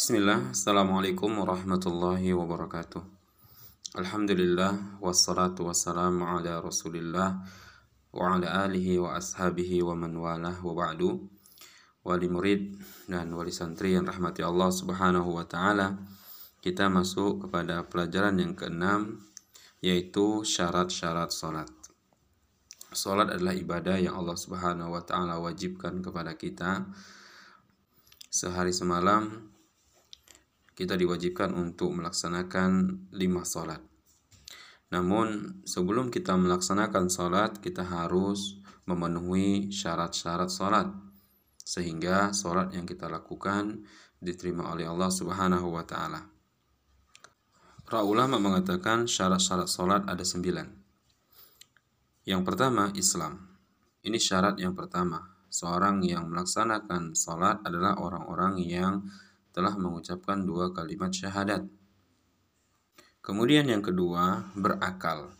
Bismillah, Assalamualaikum warahmatullahi wabarakatuh. Alhamdulillah, wassalatu wassalamu ala rasulillah Wa ala alihi wa ashabihi wa man walah wa ba'du. Wali murid dan wali santri yang rahmati Allah subhanahu wa ta'ala Kita masuk kepada pelajaran yang keenam Yaitu syarat-syarat salat. Salat adalah ibadah yang Allah subhanahu wa ta'ala wajibkan kepada kita Sehari semalam kita diwajibkan untuk melaksanakan lima sholat. Namun sebelum kita melaksanakan sholat, kita harus memenuhi syarat-syarat sholat. Sehingga sholat yang kita lakukan diterima oleh Allah subhanahu wa ta'ala. Para ulama mengatakan syarat-syarat sholat ada sembilan. Yang pertama, Islam. Ini syarat yang pertama. Seorang yang melaksanakan sholat adalah orang-orang yang telah mengucapkan dua kalimat syahadat. Kemudian yang kedua, berakal.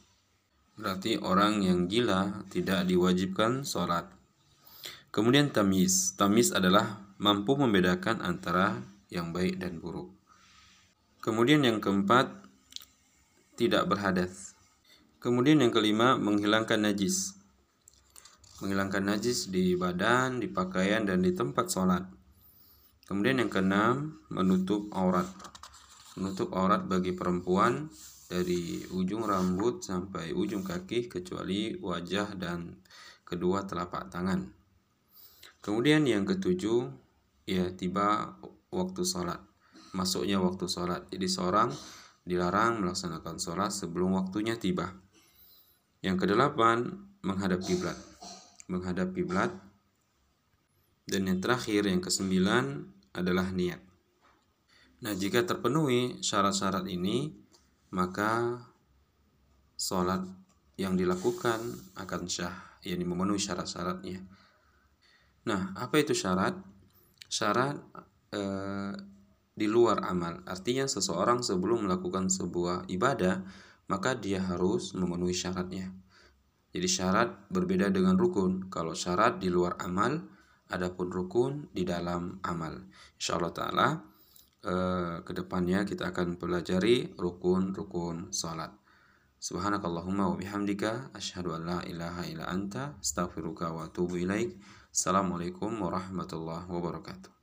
Berarti orang yang gila tidak diwajibkan sholat. Kemudian tamis. Tamis adalah mampu membedakan antara yang baik dan buruk. Kemudian yang keempat, tidak berhadas. Kemudian yang kelima, menghilangkan najis. Menghilangkan najis di badan, di pakaian, dan di tempat sholat. Kemudian yang keenam, menutup aurat. Menutup aurat bagi perempuan dari ujung rambut sampai ujung kaki kecuali wajah dan kedua telapak tangan. Kemudian yang ketujuh, ya tiba waktu sholat. Masuknya waktu sholat. Jadi seorang dilarang melaksanakan sholat sebelum waktunya tiba. Yang kedelapan, menghadap kiblat. Menghadap kiblat. Dan yang terakhir, yang kesembilan, adalah niat. Nah, jika terpenuhi syarat-syarat ini, maka sholat yang dilakukan akan syah, yakni memenuhi syarat-syaratnya. Nah, apa itu syarat? Syarat e, di luar amal. Artinya seseorang sebelum melakukan sebuah ibadah, maka dia harus memenuhi syaratnya. Jadi syarat berbeda dengan rukun. Kalau syarat di luar amal, adapun rukun di dalam amal. Insyaallah taala eh, ke depannya kita akan pelajari rukun-rukun salat. Subhanakallahumma wa bihamdika asyhadu an la ilaha illa anta astaghfiruka wa atubu ilaik. Assalamualaikum warahmatullahi wabarakatuh.